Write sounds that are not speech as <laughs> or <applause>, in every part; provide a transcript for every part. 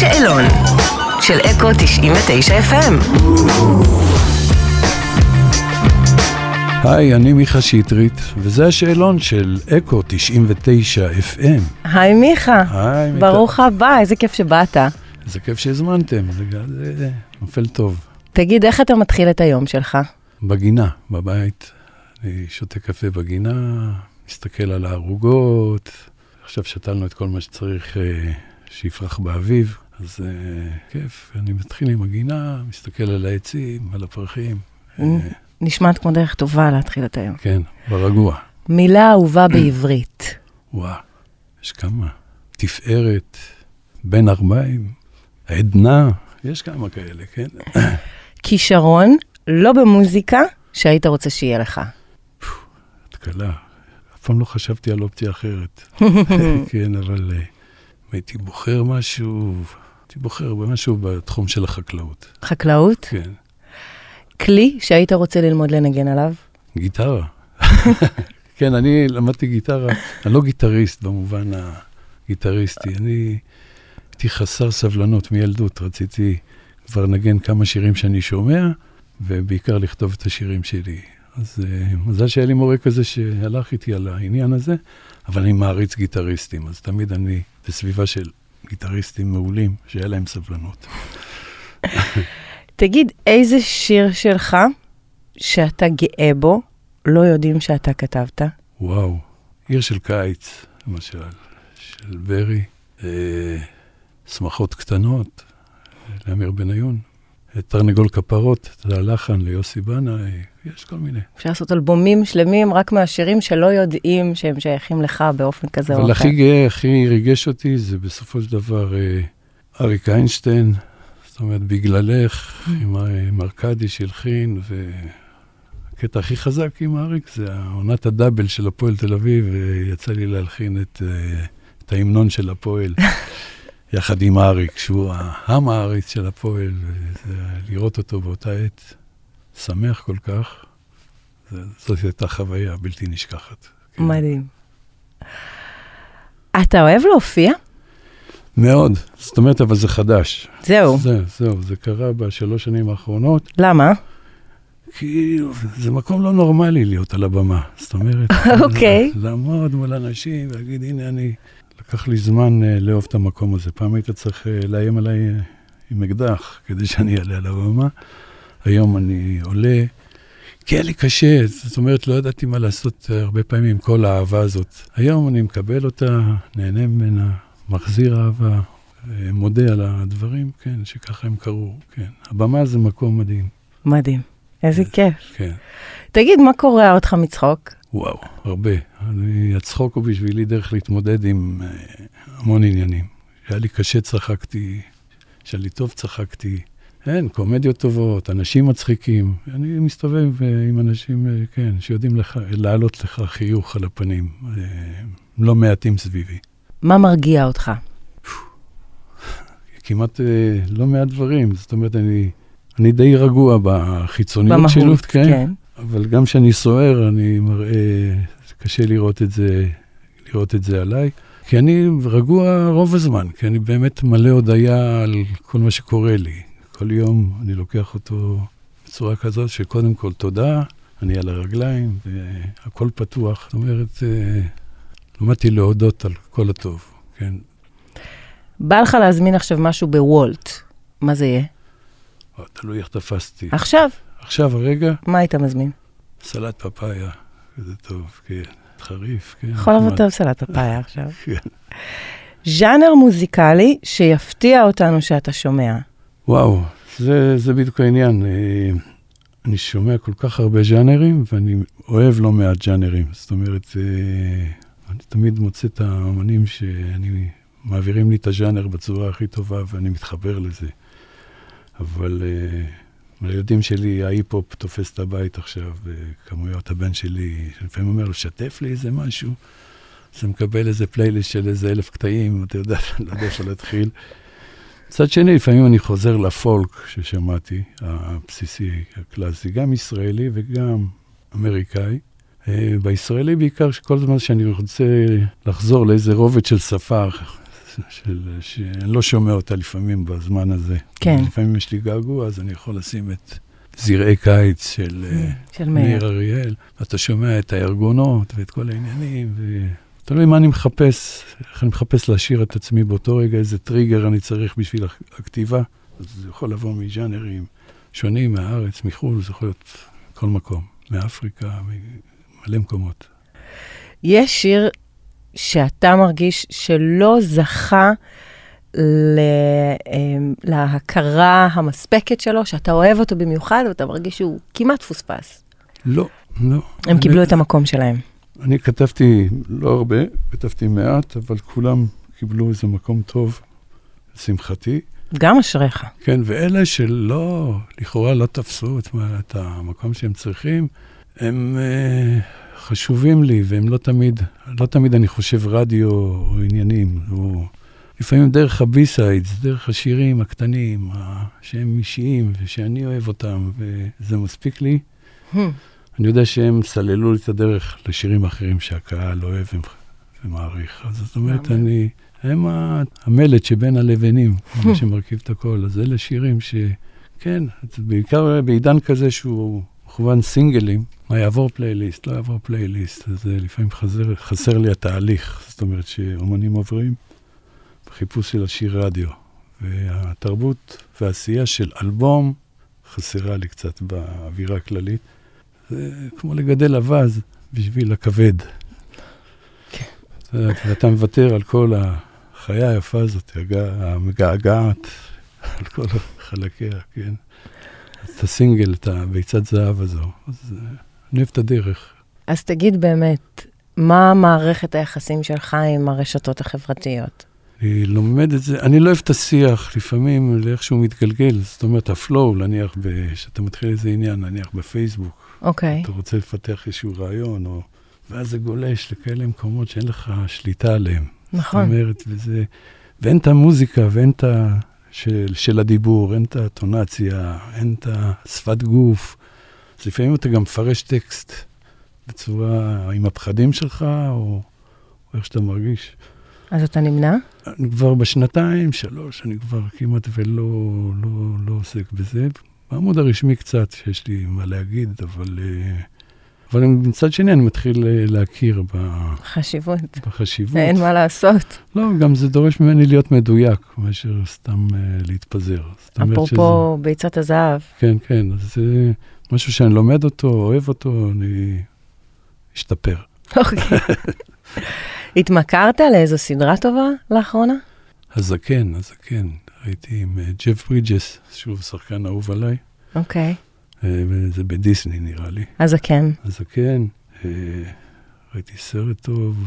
השאלון של אקו 99 FM. היי, אני מיכה שטרית, וזה השאלון של אקו 99 FM. היי מיכה, היי, מיכה. ברוך הבא, איזה כיף שבאת. איזה כיף שהזמנתם, זה, זה, זה נופל טוב. תגיד, איך אתה מתחיל את היום שלך? בגינה, בבית, אני שותה קפה בגינה, מסתכל על הערוגות, עכשיו שתלנו את כל מה שצריך אה, שיפרח באביב, אז אה, כיף, אני מתחיל עם הגינה, מסתכל על העצים, על הפרחים. אה, נשמעת כמו דרך טובה להתחיל את היום. כן, ברגוע. מילה אהובה בעברית. <clears throat> וואו, יש כמה. תפארת, בן ארבעים, עדנה, יש כמה כאלה, כן? <clears throat> כישרון, לא במוזיקה, שהיית רוצה שיהיה לך. התקלה. אף פעם לא חשבתי על אופציה אחרת. <laughs> כן, אבל אה, אם הייתי בוחר משהו, הייתי בוחר במשהו בתחום של החקלאות. חקלאות? כן. כלי שהיית רוצה ללמוד לנגן עליו? גיטרה. <laughs> כן, אני למדתי גיטרה, אני לא גיטריסט במובן הגיטריסטי, אני הייתי חסר סבלנות מילדות, רציתי כבר לנגן כמה שירים שאני שומע, ובעיקר לכתוב את השירים שלי. אז uh, מזל שהיה לי מורה כזה שהלך איתי על העניין הזה, אבל אני מעריץ גיטריסטים, אז תמיד אני בסביבה של גיטריסטים מעולים, שהיה להם סבלנות. תגיד, איזה שיר שלך שאתה גאה בו, לא יודעים שאתה כתבת? וואו, עיר של קיץ, למשל, של ברי, אה, שמחות קטנות, לאמיר בניון, תרנגול כפרות, את הלחן ליוסי בנאי, יש כל מיני. אפשר לעשות אלבומים שלמים רק מהשירים שלא יודעים שהם שייכים לך באופן כזה או אחר. אבל הכי גאה, הכי ריגש אותי, זה בסופו של דבר אה, אריק איינשטיין, זאת אומרת, בגללך, עם, עם ארכדי שהלחין, והקטע הכי חזק עם אריק זה עונת הדאבל של הפועל תל אביב, ויצא לי להלחין את, אה, את ההמנון של הפועל. <laughs> יחד עם אריק, שהוא המעריץ של הפועל, ולראות אותו באותה עת שמח כל כך, זאת הייתה חוויה בלתי נשכחת. כן. מדהים. אתה אוהב להופיע? מאוד, זאת אומרת, אבל זה חדש. זהו. זה, זהו, זה קרה בשלוש שנים האחרונות. למה? כי זה מקום לא נורמלי להיות על הבמה. זאת אומרת, <laughs> אוקיי. okay. לעמוד מול אנשים ולהגיד, הנה אני... לקח לי זמן uh, לאהוב את המקום הזה. פעם היית צריך uh, לאיים עליי uh, עם אקדח כדי שאני אעלה על הבמה. היום אני עולה, כי היה לי קשה, זאת אומרת, לא ידעתי מה לעשות הרבה פעמים עם כל האהבה הזאת. היום אני מקבל אותה, נהנה ממנה, מחזיר אהבה, מודה על הדברים, כן, שככה הם קרו, כן. הבמה זה מקום מדהים. מדהים. איזה כיף. כן. תגיד, מה קורע אותך מצחוק? וואו, הרבה. אני, הצחוק הוא בשבילי דרך להתמודד עם uh, המון עניינים. כשהיה לי קשה צחקתי, כשהיה לי טוב צחקתי. אין, קומדיות טובות, אנשים מצחיקים. אני מסתובב uh, עם אנשים, uh, כן, שיודעים לך, להעלות לך חיוך על הפנים. לא מעטים סביבי. מה מרגיע אותך? <laughs> כמעט לא מעט דברים. זאת אומרת, אני, אני די רגוע בחיצוניות שלו, כן. כן. אבל גם כשאני סוער, אני מראה, קשה לראות את זה, לראות את זה עליי. כי אני רגוע רוב הזמן, כי אני באמת מלא הודיה על כל מה שקורה לי. כל יום אני לוקח אותו בצורה כזאת שקודם כל תודה, אני על הרגליים והכל פתוח. זאת אומרת, למדתי להודות על כל הטוב, כן. בא לך להזמין עכשיו משהו בוולט, מה זה יהיה? תלוי איך תפסתי. עכשיו. עכשיו, הרגע? מה היית מזמין? סלט פפאיה, זה טוב, כן. חריף, כן. יכול לבוא טוב סלט פפאיה <laughs> עכשיו. כן. ז'אנר מוזיקלי שיפתיע אותנו שאתה שומע. וואו, זה, זה בדיוק העניין. אה, אני שומע כל כך הרבה ז'אנרים, ואני אוהב לא מעט ז'אנרים. זאת אומרת, אה, אני תמיד מוצא את האמנים שאני, מעבירים לי את הז'אנר בצורה הכי טובה, ואני מתחבר לזה. אבל... Uh, הילדים שלי, ההיפ-הופ תופס את הבית עכשיו, וכמויות הבן שלי, לפעמים אומר לו, שתף לי איזה משהו, אז מקבל איזה פלייליסט של איזה אלף קטעים, אתה יודע, <laughs> לא יודע איפה להתחיל. מצד שני, לפעמים אני חוזר לפולק ששמעתי, הבסיסי, הקלאסי, גם ישראלי וגם אמריקאי. בישראלי בעיקר, שכל זמן שאני רוצה לחזור לאיזה רובד של שפה של, שאני לא שומע אותה לפעמים בזמן הזה. כן. לפעמים יש לי געגוע, אז אני יכול לשים את זרעי קיץ של, אה, של מאיר. מאיר אריאל, ואתה שומע את הארגונות ואת כל העניינים, ותלוי מה אני מחפש, איך אני מחפש להשאיר את עצמי באותו רגע, איזה טריגר אני צריך בשביל הכתיבה. אז זה יכול לבוא מז'אנרים שונים, מהארץ, מחו"ל, זה יכול להיות כל מקום, מאפריקה, מלא מקומות. יש שיר שאתה מרגיש שלא זכה. אמ, להכרה המספקת שלו, שאתה אוהב אותו במיוחד, ואתה מרגיש שהוא כמעט פוספס. לא, לא. הם אני- קיבלו את המקום שלהם. אני כתבתי לא הרבה, כתבתי מעט, אבל כולם קיבלו איזה מקום טוב, לשמחתי. גם אשריך. כן, ואלה שלא, לכאורה לא תפסו את, את המקום שהם צריכים, הם אה, חשובים לי, והם לא תמיד, לא תמיד אני חושב רדיו או עניינים. או, לפעמים דרך ה B-sides, דרך השירים הקטנים, שהם אישיים, ושאני אוהב אותם, וזה מספיק לי. הממ. אני יודע שהם סללו לי את הדרך לשירים אחרים שהקהל אוהב ומעריך. אז זאת אומרת. אני, הם המלט שבין הלבנים, מה שמרכיב את הכל. אז אלה שירים ש... כן, זה בעיקר בעידן כזה שהוא מכוון סינגלים, מה יעבור פלייליסט, לא יעבור פלייליסט, אז אה, לפעמים חסר, חסר לי התהליך, זאת אומרת שאומנים עוברים בחיפוש של השיר רדיו. והתרבות והעשייה של אלבום חסרה לי קצת באווירה הכללית. זה כמו לגדל אווז בשביל הכבד. כן. ואתה מוותר על כל החיה היפה הזאת, המגעגעת, על כל חלקיה, כן. את הסינגל, את הביצת זהב הזו. אז אה, אני אוהב את הדרך. אז תגיד באמת, מה מערכת היחסים שלך עם הרשתות החברתיות? אני לומד את זה, אני לא אוהב את השיח, לפעמים לאיך שהוא מתגלגל. זאת אומרת, הפלואו, נניח, כשאתה מתחיל איזה עניין, נניח בפייסבוק, אוקיי. אתה רוצה לפתח איזשהו רעיון, או... ואז זה גולש לכאלה מקומות שאין לך שליטה עליהם. נכון. זאת אומרת, וזה... ואין את המוזיקה, ואין את ה... של, של הדיבור, אין את הטונציה, אין את השפת גוף. אז לפעמים אתה גם מפרש טקסט בצורה, עם הפחדים שלך, או, או איך שאתה מרגיש. אז אתה נמנע? אני כבר בשנתיים, שלוש, אני כבר כמעט ולא לא, לא עוסק בזה. בעמוד הרשמי קצת, שיש לי מה להגיד, אבל, אה, אבל מצד שני אני מתחיל אה, להכיר ב- חשיבות. בחשיבות. אין מה לעשות. לא, גם זה דורש ממני להיות מדויק, מאשר סתם uh, להתפזר. אפרופו ביצת הזהב. שזה, כן, כן, אז זה משהו שאני לומד אותו, אוהב אותו, אני אשתפר. אוקיי. <laughs> התמכרת לאיזו סדרה טובה לאחרונה? הזקן, הזקן, הייתי עם uh, ג'ף ברידג'ס, שוב שחקן אהוב עליי, אוקיי. uh, זה בדיסני נראה לי. אז כן. הזקן, uh, ראיתי סרט טוב,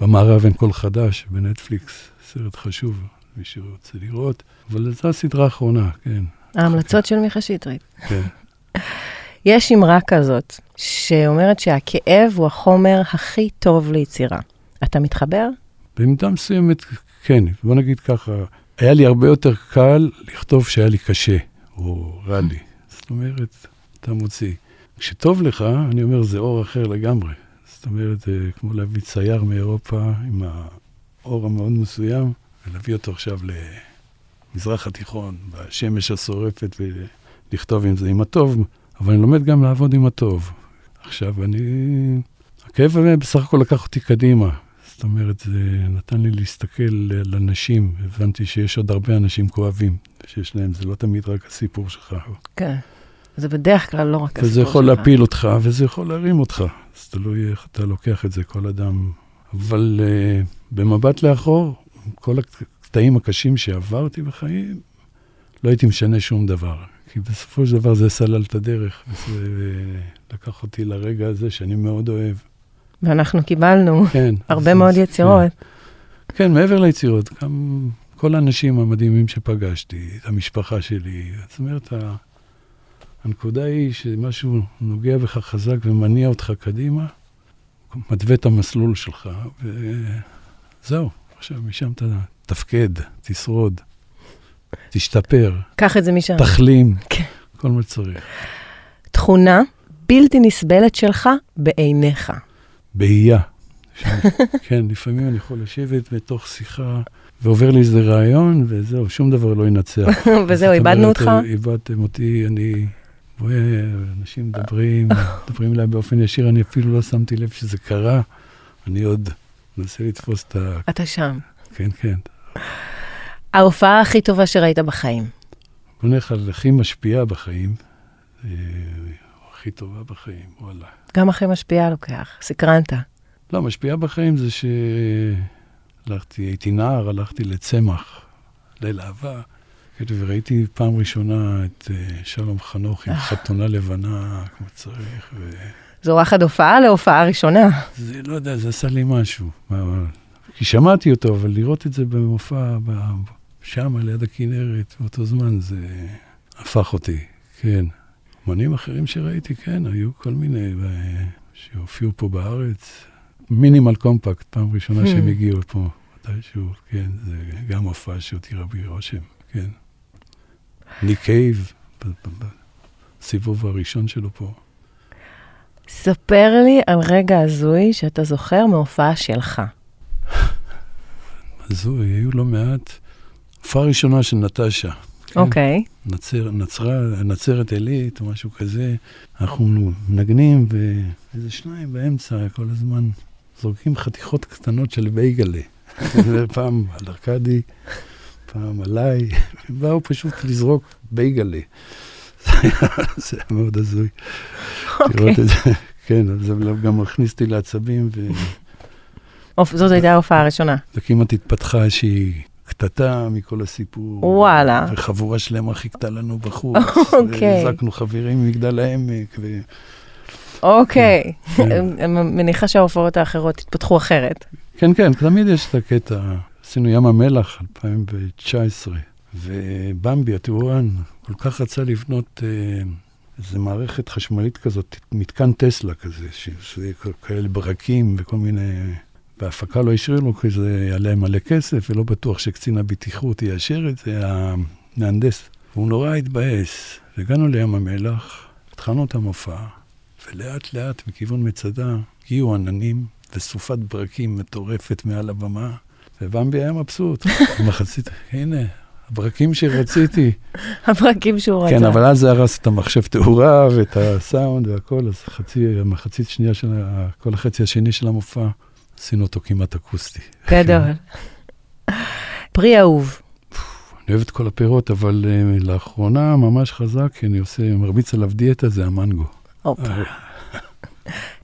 במערב אין קול חדש, בנטפליקס, סרט חשוב, מי שרוצה לראות, אבל זו הסדרה האחרונה, כן, ההמלצות של מיכה שטרית. כן. <laughs> יש אמרה כזאת, שאומרת שהכאב הוא החומר הכי טוב ליצירה. אתה מתחבר? במידה מסוימת, כן, בוא נגיד ככה, היה לי הרבה יותר קל לכתוב שהיה לי קשה, או רע לי. אומרת, אתה מוציא. כשטוב לך, אני אומר, זה אור אחר לגמרי. זאת אומרת, זה כמו להביא צייר מאירופה עם האור המאוד מסוים, ולהביא אותו עכשיו למזרח התיכון, בשמש השורפת, ולכתוב עם זה עם הטוב, אבל אני לומד גם לעבוד עם הטוב. עכשיו, אני... הכאב הזה בסך הכל לקח אותי קדימה. זאת אומרת, זה נתן לי להסתכל על אנשים, הבנתי שיש עוד הרבה אנשים כואבים, שיש להם, זה לא תמיד רק הסיפור שלך. כן. זה בדרך כלל לא רק הסיפור שלך. וזה יכול להפיל אותך, וזה יכול להרים אותך. אז תלוי איך אתה לוקח את זה, כל אדם. אבל uh, במבט לאחור, כל הקטעים הקשים שעברתי בחיים, לא הייתי משנה שום דבר. כי בסופו של דבר זה סלל את הדרך, וזה לקח אותי לרגע הזה שאני מאוד אוהב. ואנחנו קיבלנו כן. <laughs> הרבה אז- מאוד יצירות. כן, כן, מעבר ליצירות, גם כל האנשים המדהימים שפגשתי, את המשפחה שלי. זאת אומרת, הנקודה היא שמשהו נוגע בך חזק ומניע אותך קדימה, מתווה את המסלול שלך, וזהו. עכשיו משם אתה תפקד, תשרוד, תשתפר, קח את זה משם. תחלים, כן. כל מה שצריך. תכונה בלתי נסבלת שלך בעיניך. באייה, <laughs> כן, לפעמים אני יכול לשבת בתוך שיחה, ועובר לי איזה רעיון, וזהו, שום דבר לא ינצח. <laughs> וזהו, איבדנו אותך? איבדתם אותי, אני אנשים מדברים, מדברים אליי באופן ישיר, אני אפילו לא שמתי לב שזה קרה. אני עוד מנסה לתפוס את ה... אתה שם. כן, כן. ההופעה הכי טובה שראית בחיים. בוא נלך על הכי משפיעה בחיים, אה, הכי טובה בחיים, וואלה. גם הכי משפיעה לוקח, סקרנת. לא, משפיעה בחיים זה שהלכתי, הייתי נער, הלכתי לצמח, ליל אהבה, וראיתי פעם ראשונה את אה, שלום חנוך עם חתונה לבנה כמו צריך. ו... זו וואחד הופעה להופעה ראשונה. זה, לא יודע, זה עשה לי משהו. כי שמעתי אותו, אבל לראות את זה במופע, שם, ליד הכנרת, באותו זמן, זה הפך אותי, כן. אמנים אחרים שראיתי, כן, היו כל מיני שהופיעו פה בארץ. מינימל קומפקט, פעם ראשונה שהם hmm. הגיעו פה, מתישהו, כן, זה גם הופעה שהותירה בי רושם, כן. ניק קייב, בסיבוב הראשון שלו פה. ספר לי על רגע הזוי שאתה זוכר מהופעה שלך. <laughs> הזוי, היו לא מעט. הופעה ראשונה של נטשה. אוקיי. Okay. נצר, נצרה, נצרת עילית או משהו כזה. אנחנו מנגנים, ואיזה שניים באמצע כל הזמן זורקים חתיכות קטנות של בייגלה. <laughs> פעם על ארכדי, פעם עליי, <laughs> באו פשוט לזרוק בייגלה. <laughs> זה היה מאוד הזוי. אוקיי. <laughs> כן, זה גם מכניס אותי לעצבים. זאת הייתה ההופעה הראשונה. וכמעט התפתחה איזושהי קטטה מכל הסיפור. וואלה. וחבורה שלמה חיכתה לנו בחוץ. אוקיי. והזקנו חברים ממגדל העמק. ו... אוקיי. כן. מניחה שההופעות האחרות התפתחו אחרת. כן, כן, תמיד יש את הקטע. עשינו ים המלח 2019, ובמבי, הטורן, כל כך רצה לבנות אה, איזו מערכת חשמלית כזאת, מתקן טסלה כזה, שזה כאלה ברקים וכל מיני... בהפקה לא השאירו לו, כי זה יעלה מלא כסף, ולא בטוח שקצין הבטיחות יאשר את זה, המהנדס. והוא נורא התבאס. הגענו לים המלח, התחלנו את המופע, ולאט לאט מכיוון מצדה הגיעו עננים וסופת ברקים מטורפת מעל הבמה, ובמבי היה מבסוט. <laughs> במחצית, הנה, הברקים שרציתי. <laughs> הברקים שהוא רצה. כן, אבל אז זה הרס את המחשב תאורה ואת הסאונד והכל, אז חצי, המחצית שנייה של, כל החצי השני של המופע, עשינו אותו כמעט אקוסטי. גדול. <laughs> פרי אהוב. אני אוהב את כל הפירות, אבל uh, לאחרונה ממש חזק, כי אני עושה, מרביץ עליו דיאטה, זה המנגו.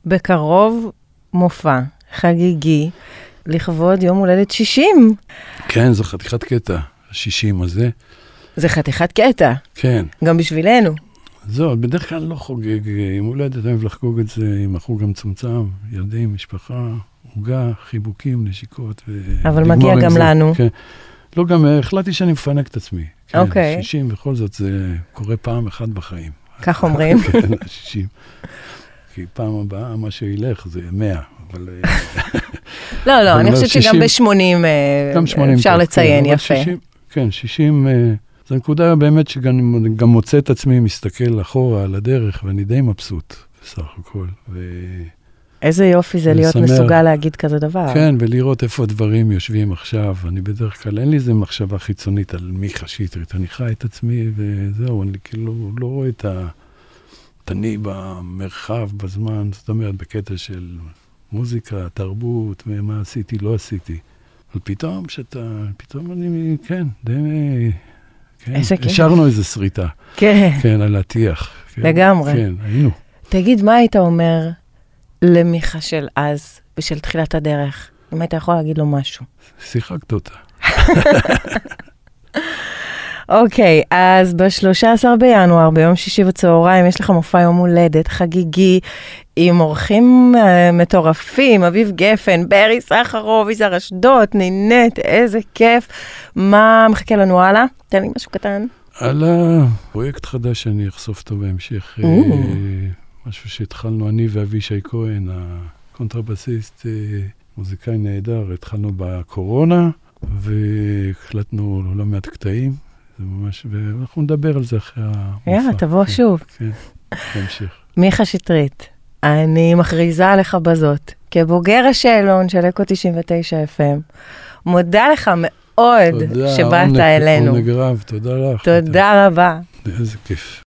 בקרוב מופע חגיגי לכבוד יום הולדת 60. כן, זו חתיכת קטע, ה-60 הזה. זה חתיכת קטע. כן. גם בשבילנו. זהו, בדרך כלל לא חוגג יום הולדת, אוהב לחגוג את זה עם החוג המצומצם, ילדים, משפחה, עוגה, חיבוקים, נשיקות. אבל מגיע גם זה. לנו. כן. לא, גם אה, החלטתי שאני מפנק את עצמי. כן, אוקיי. כן, 60, בכל זאת, זה קורה פעם אחת בחיים. כך <laughs> אומרים. כן, 60. כי פעם הבאה, מה שילך זה 100, אבל... אה, לא, לא, אני חושבת שגם ב-80 אה, אפשר לציין, יפה. כן, 60, זו נקודה באמת שגם מוצא את עצמי מסתכל אחורה על הדרך, ואני די מבסוט, בסך הכל. איזה יופי זה להיות מסוגל להגיד כזה דבר. כן, ולראות איפה הדברים יושבים עכשיו. אני בדרך כלל, אין לי איזה מחשבה חיצונית על מיכה שטרית. אני חי את עצמי, וזהו, אני כאילו לא רואה את ה... אני במרחב, בזמן, זאת אומרת, בקטע של מוזיקה, תרבות, ומה עשיתי, לא עשיתי. אבל פתאום, שאתה, פתאום אני, כן, די... כן, איזה כיף. השארנו איזה שריטה. כן. כן, על הטיח. כן, לגמרי. כן, היינו. תגיד, מה היית אומר למיכה של אז ושל תחילת הדרך? אם היית יכול להגיד לו משהו. שיחקת אותה. <laughs> אוקיי, אוקיי, אז ב-13 בינואר, ביום שישי בצהריים, יש לך מופע יום הולדת חגיגי עם אורחים אה, מטורפים, אביב גפן, ברי סחרוף, יזהר אשדות, נינט, איזה כיף. מה מחכה לנו הלאה? תן לי משהו קטן. הלאה, פרויקט חדש שאני אחשוף אותו בהמשך. ממ. משהו שהתחלנו אני ואבישי כהן, הקונטרבסיסט, אה, מוזיקאי נהדר, התחלנו בקורונה, והקלטנו לא מעט קטעים. זה ממש, ואנחנו נדבר על זה אחרי המופע. יאללה, תבוא כן, שוב. כן, בהמשך. מיכה שטרית, אני מכריזה עליך בזאת, כבוגר השאלון של אקו 99 FM, מודה לך מאוד תודה, שבאת עונג- אלינו. עונג רב, תודה לך. תודה רבה. איזה כיף.